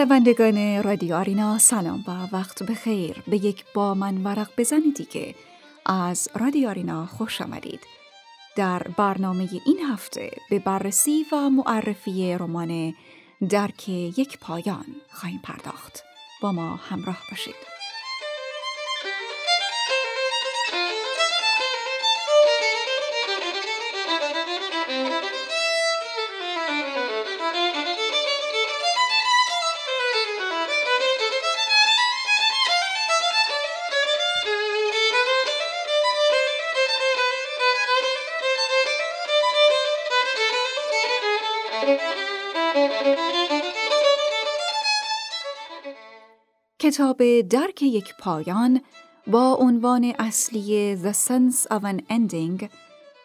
شنوندگان رادیو آرینا سلام و وقت بخیر. به یک با من ورق بزنید دیگه. از رادیو آرینا خوش آمدید. در برنامه این هفته به بررسی و معرفی رمان درک یک پایان خواهیم پرداخت. با ما همراه باشید. کتاب درک یک پایان با عنوان اصلی The Sense of an Ending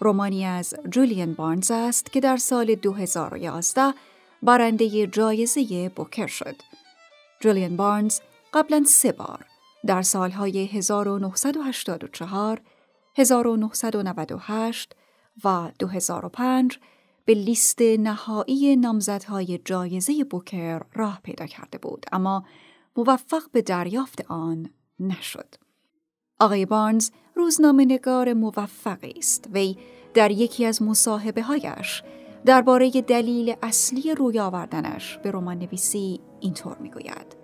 رومانی از جولیان بارنز است که در سال 2011 برنده جایزه بوکر شد. جولیان بارنز قبلا سه بار در سالهای 1984 1998 و 2005 به لیست نهایی نامزدهای جایزه بوکر راه پیدا کرده بود اما موفق به دریافت آن نشد. آقای بارنز روزنامه نگار موفقی است. وی در یکی از مصاحبه هایش درباره دلیل اصلی روی آوردنش به رمان نویسی اینطور می‌گوید.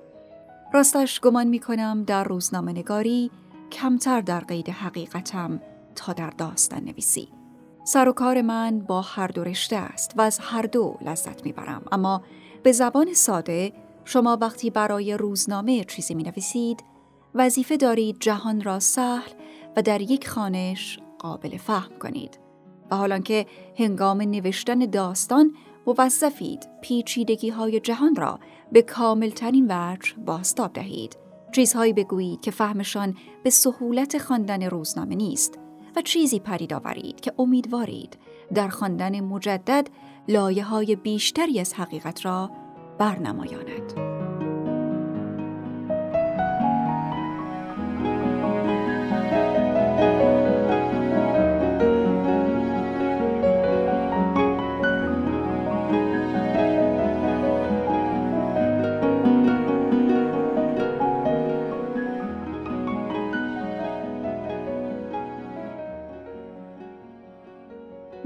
راستش گمان می کنم در روزنامه نگاری کمتر در قید حقیقتم تا در داستان نویسی. سر و کار من با هر دو رشته است و از هر دو لذت می‌برم اما به زبان ساده شما وقتی برای روزنامه چیزی می نویسید وظیفه دارید جهان را سهل و در یک خانش قابل فهم کنید و حالا که هنگام نوشتن داستان موظفید پیچیدگی های جهان را به کاملترین وجه باستاب دهید. چیزهایی بگویید که فهمشان به سهولت خواندن روزنامه نیست و چیزی پدید آورید که امیدوارید در خواندن مجدد لایه های بیشتری از حقیقت را برنمایاند.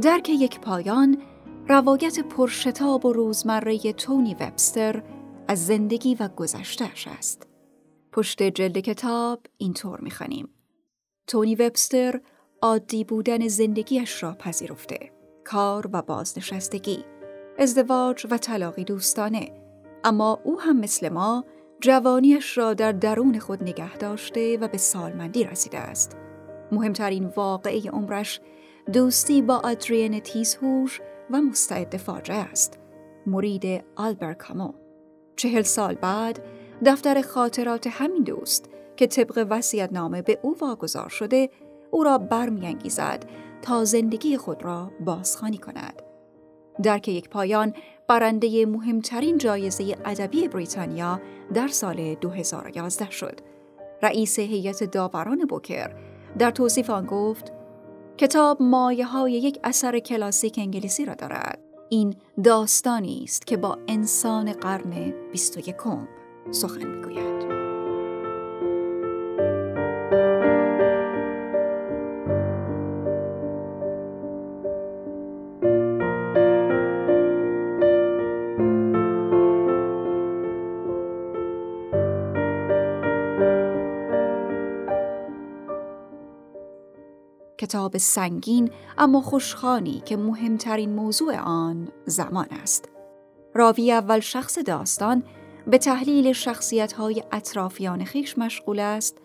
درک یک پایان روایت پرشتاب و روزمره تونی وبستر از زندگی و گذشتهش است. پشت جلد کتاب اینطور می‌خوانیم. تونی وبستر عادی بودن زندگیش را پذیرفته. کار و بازنشستگی، ازدواج و طلاقی دوستانه. اما او هم مثل ما جوانیش را در درون خود نگه داشته و به سالمندی رسیده است. مهمترین واقعه عمرش دوستی با آدرین تیزهوش و مستعد فاجعه است. مرید آلبر کامو. چهل سال بعد دفتر خاطرات همین دوست که طبق وسیعت نامه به او واگذار شده او را برمیانگیزد تا زندگی خود را بازخانی کند. درک یک پایان برنده مهمترین جایزه ادبی بریتانیا در سال 2011 شد. رئیس هیئت داوران بوکر در توصیف آن گفت کتاب مایه های یک اثر کلاسیک انگلیسی را دارد. این داستانی است که با انسان قرن 21 سخن می‌گوید. کتاب سنگین اما خوشخانی که مهمترین موضوع آن زمان است. راوی اول شخص داستان به تحلیل شخصیت های اطرافیان خیش مشغول است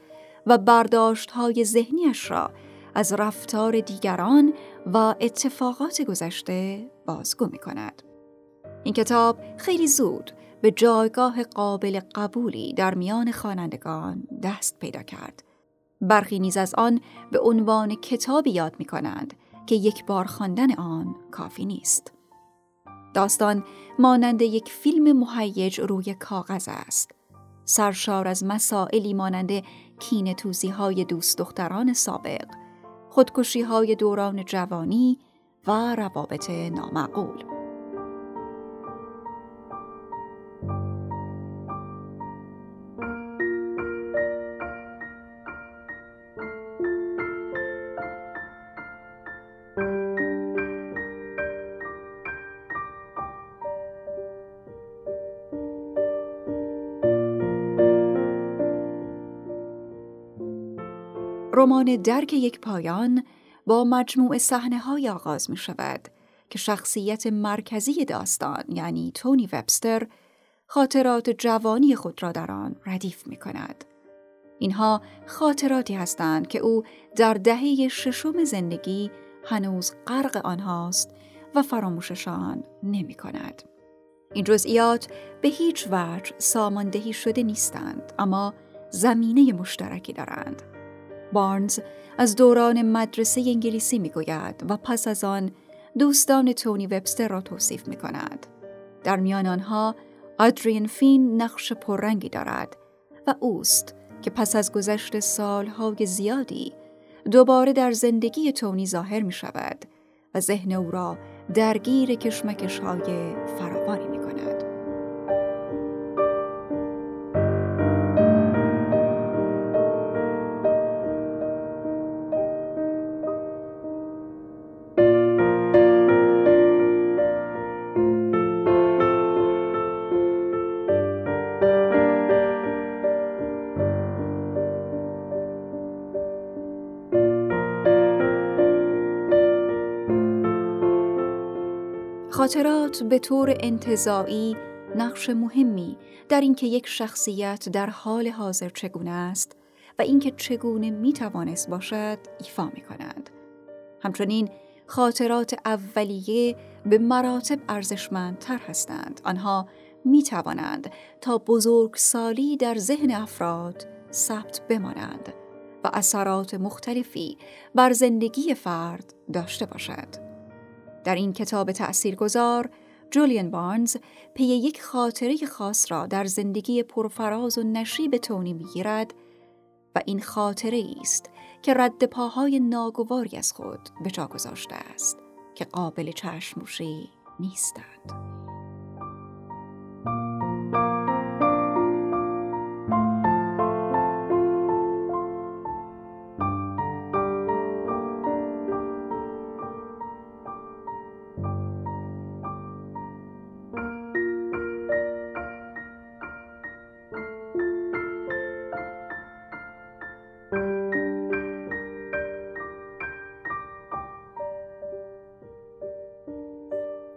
و برداشت های ذهنیش را از رفتار دیگران و اتفاقات گذشته بازگو می کند. این کتاب خیلی زود به جایگاه قابل قبولی در میان خوانندگان دست پیدا کرد برخی نیز از آن به عنوان کتابی یاد می کنند که یک بار خواندن آن کافی نیست. داستان مانند یک فیلم مهیج روی کاغذ است. سرشار از مسائلی مانند کین توزی های دوست دختران سابق، خودکشی های دوران جوانی و روابط نامعقول. رمان درک یک پایان با مجموع صحنه های آغاز می شود که شخصیت مرکزی داستان یعنی تونی وبستر خاطرات جوانی خود را در آن ردیف می کند. اینها خاطراتی هستند که او در دهه ششم زندگی هنوز غرق آنهاست و فراموششان نمی کند. این جزئیات به هیچ وجه ساماندهی شده نیستند اما زمینه مشترکی دارند. بارنز از دوران مدرسه انگلیسی می گوید و پس از آن دوستان تونی وبستر را توصیف می کند. در میان آنها آدرین فین نقش پررنگی دارد و اوست که پس از گذشت سالهای زیادی دوباره در زندگی تونی ظاهر می شود و ذهن او را درگیر کشمکش های فراوانی خاطرات به طور انتظاعی نقش مهمی در اینکه یک شخصیت در حال حاضر چگونه است و اینکه چگونه می توانست باشد ایفا می کنند. همچنین خاطرات اولیه به مراتب ارزشمندتر هستند. آنها می توانند تا بزرگ سالی در ذهن افراد ثبت بمانند و اثرات مختلفی بر زندگی فرد داشته باشد. در این کتاب تأثیرگذار جولین بارنز پی یک خاطره خاص را در زندگی پرفراز و نشیب تونی می‌گیرد و این خاطره است که رد پاهای ناگواری از خود به جا گذاشته است که قابل چشموشی نیستند.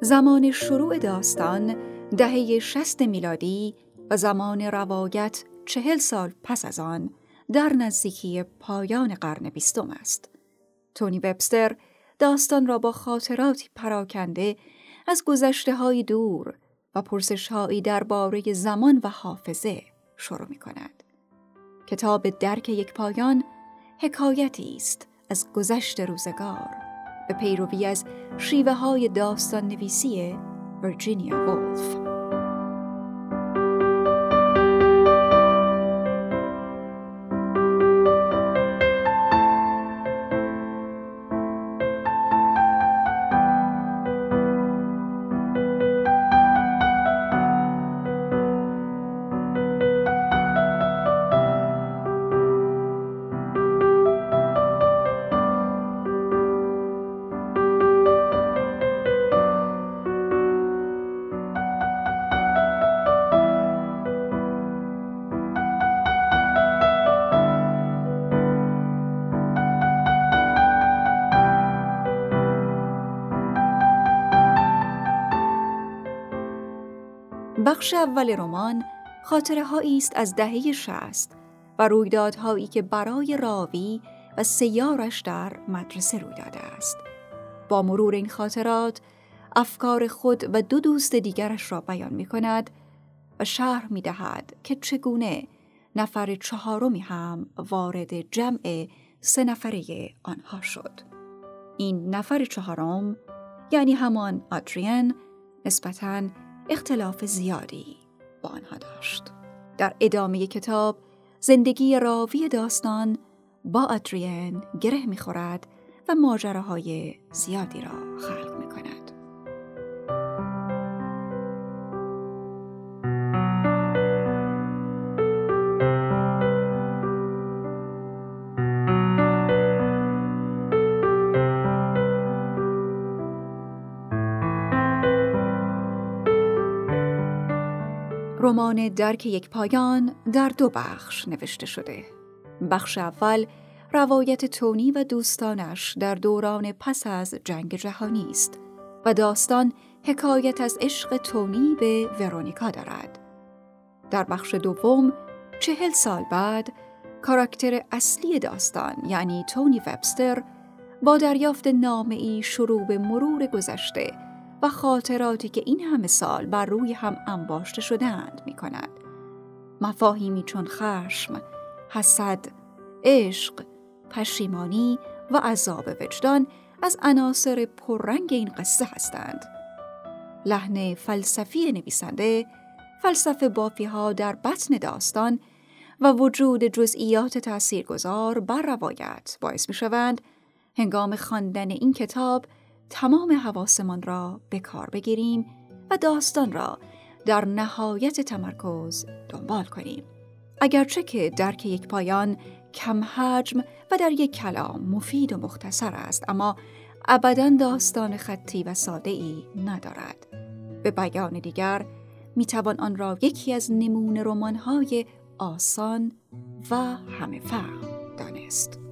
زمان شروع داستان دهه شست میلادی و زمان روایت چهل سال پس از آن در نزدیکی پایان قرن بیستم است. تونی وبستر داستان را با خاطراتی پراکنده از گذشته های دور و پرسش هایی درباره زمان و حافظه شروع می کند. کتاب درک یک پایان حکایتی است از گذشت روزگار به پیروی از شیوه های داستان نویسی ورجینیا وولف. بخش اول رمان خاطره است از دهه شست و رویدادهایی که برای راوی و سیارش در مدرسه روی داده است. با مرور این خاطرات افکار خود و دو دوست دیگرش را بیان می کند و شرح می دهد که چگونه نفر چهارمی هم وارد جمع سه نفره آنها شد. این نفر چهارم یعنی همان آدریان نسبتاً اختلاف زیادی با آنها داشت. در ادامه کتاب زندگی راوی داستان با آدریان گره می‌خورد و ماجراهای زیادی را خلق می رمان درک یک پایان در دو بخش نوشته شده. بخش اول روایت تونی و دوستانش در دوران پس از جنگ جهانی است و داستان حکایت از عشق تونی به ورونیکا دارد. در بخش دوم چهل سال بعد کاراکتر اصلی داستان یعنی تونی وبستر با دریافت نامه شروع به مرور گذشته و خاطراتی که این همه سال بر روی هم انباشته شدهاند می کند. مفاهیمی چون خشم، حسد، عشق، پشیمانی و عذاب وجدان از عناصر پررنگ این قصه هستند. لحن فلسفی نویسنده، فلسفه بافی ها در بطن داستان و وجود جزئیات تاثیرگذار بر روایت باعث می شوند هنگام خواندن این کتاب تمام حواسمان را به کار بگیریم و داستان را در نهایت تمرکز دنبال کنیم. اگرچه که درک یک پایان کم حجم و در یک کلام مفید و مختصر است اما ابدا داستان خطی و ساده ای ندارد. به بیان دیگر می توان آن را یکی از نمونه رمان‌های آسان و همه فهم دانست.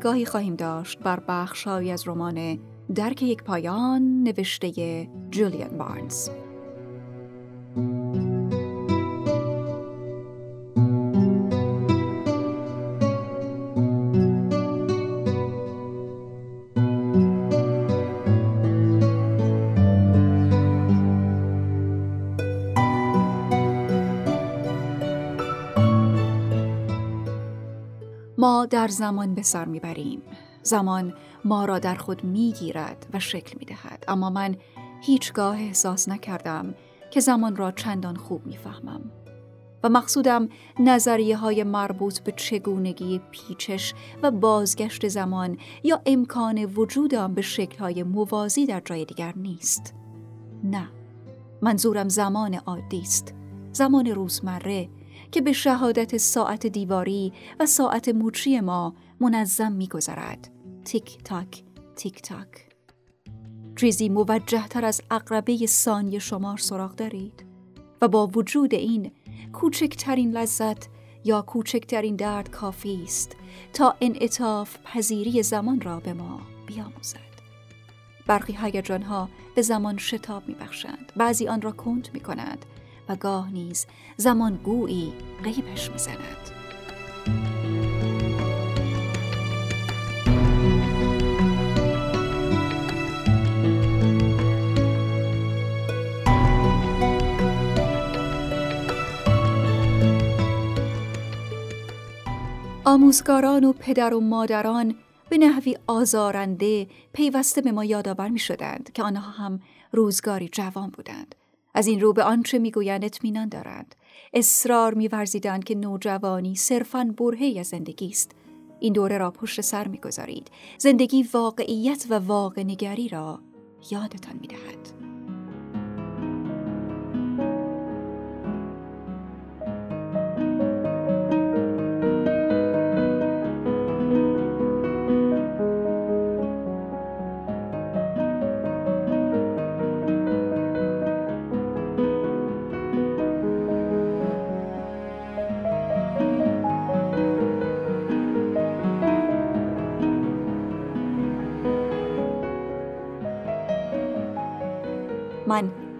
نگاهی خواهیم داشت بر بخشهایی از رمان درک یک پایان نوشته جولیان بارنز. ما در زمان به سر می‌بریم. زمان ما را در خود می‌گیرد و شکل می‌دهد. اما من هیچگاه احساس نکردم که زمان را چندان خوب می‌فهمم. و مقصودم نظریه های مربوط به چگونگی پیچش و بازگشت زمان یا امکان وجود آن به شکلهای موازی در جای دیگر نیست. نه. منظورم زمان عادی است. زمان روزمره که به شهادت ساعت دیواری و ساعت موچی ما منظم میگذرد. تیک تاک تیک تاک. چیزی موجه تر از اقربه ثانیه شمار سراغ دارید و با وجود این کوچکترین لذت یا کوچکترین درد کافی است تا انعطاف پذیری زمان را به ما بیاموزد. برخی هیجان ها به زمان شتاب میبخشند. بعضی آن را کند می کنند گاه نیز زمان گویی غیبش می‌زند. آموزگاران و پدر و مادران به نحوی آزارنده پیوسته به ما یادآور می شدند که آنها هم روزگاری جوان بودند. از این رو به آنچه می‌گویند اطمینان دارند. اصرار میورزیدند که نوجوانی صرفا برهی از زندگی است. این دوره را پشت سر می‌گذارید. زندگی واقعیت و واقع نگری را یادتان می‌دهد.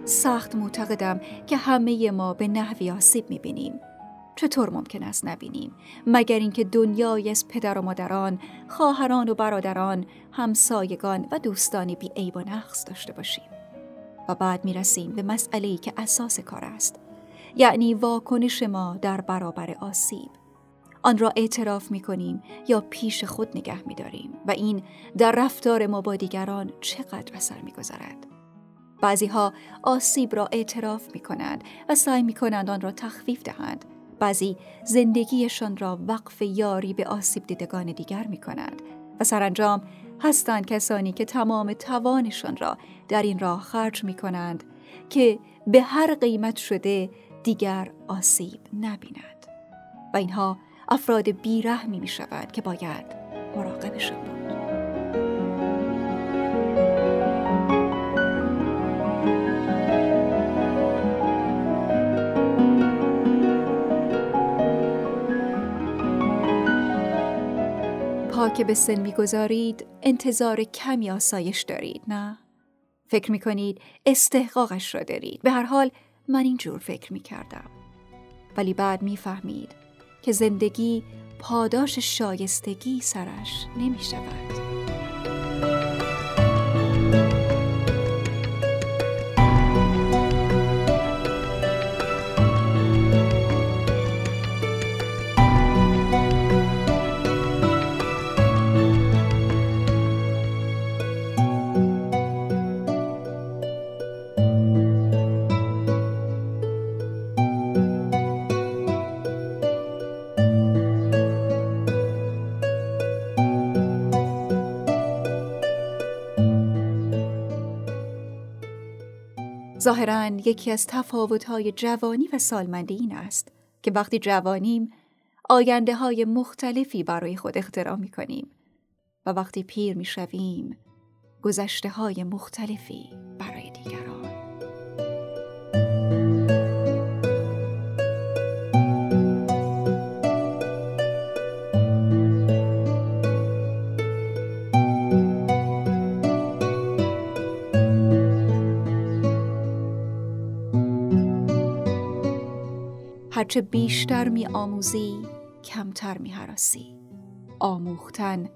سخت معتقدم که همه ما به نحوی آسیب می‌بینیم. چطور ممکن است نبینیم مگر اینکه دنیای از پدر و مادران، خواهران و برادران، همسایگان و دوستانی بی عیب و نقص داشته باشیم. و بعد می رسیم به مسئله که اساس کار است. یعنی واکنش ما در برابر آسیب. آن را اعتراف می کنیم یا پیش خود نگه می داریم و این در رفتار ما با دیگران چقدر اثر می گذارد. بعضی ها آسیب را اعتراف می کنند و سعی می کنند آن را تخفیف دهند بعضی زندگیشان را وقف یاری به آسیب دیدگان دیگر می کنند و سرانجام هستند کسانی که تمام توانشان را در این راه خرج می کنند که به هر قیمت شده دیگر آسیب نبیند و اینها افراد بیرحمی می شوند که باید مراقبشان بود. که به سن می‌گذارید انتظار کمی آسایش دارید نه؟ فکر می‌کنید استحقاقش را دارید. به هر حال من اینجور فکر می‌کردم. ولی بعد می‌فهمید که زندگی پاداش شایستگی سرش نمی ظاهرا یکی از تفاوت‌های جوانی و سالمندی این است که وقتی جوانیم آینده های مختلفی برای خود اختراع می کنیم و وقتی پیر می شویم گذشته های مختلفی. هرچه بیشتر می آموزی کمتر می حراسی. آموختن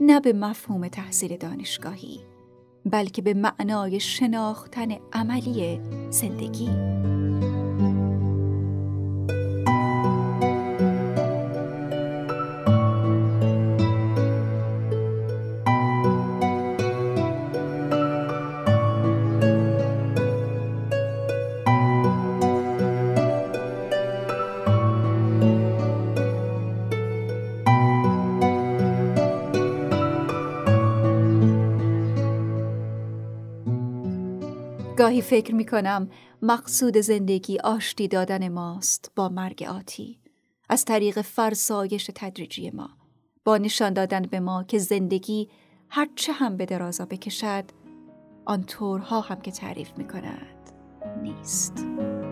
نه به مفهوم تحصیل دانشگاهی بلکه به معنای شناختن عملی زندگی فکر می کنم مقصود زندگی آشتی دادن ماست با مرگ آتی از طریق فرسایش تدریجی ما با نشان دادن به ما که زندگی هرچه هم به درازا بکشد آن طورها هم که تعریف می کند نیست.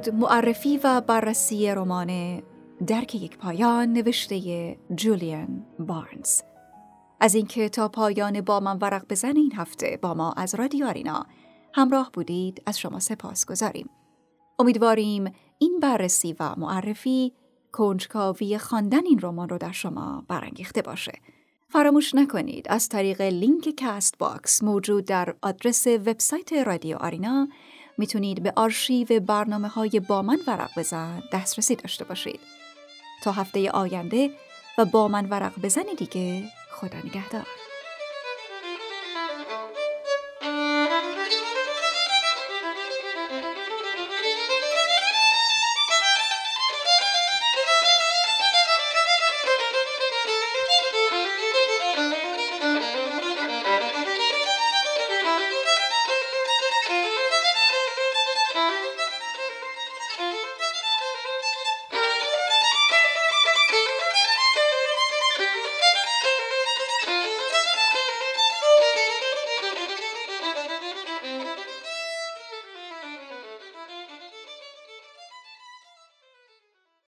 بود معرفی و بررسی رمان درک یک پایان نوشته جولیان بارنز از اینکه تا پایان با من ورق بزن این هفته با ما از رادیو آرینا همراه بودید از شما سپاسگزاریم. امیدواریم این بررسی و معرفی کنجکاوی خواندن این رمان رو در شما برانگیخته باشه. فراموش نکنید از طریق لینک کست باکس موجود در آدرس وبسایت رادیو آرینا می‌تونید به آرشیو برنامه های با من ورق بزن دسترسی داشته باشید. تا هفته آینده و با من ورق بزنید دیگه خدا نگهدار.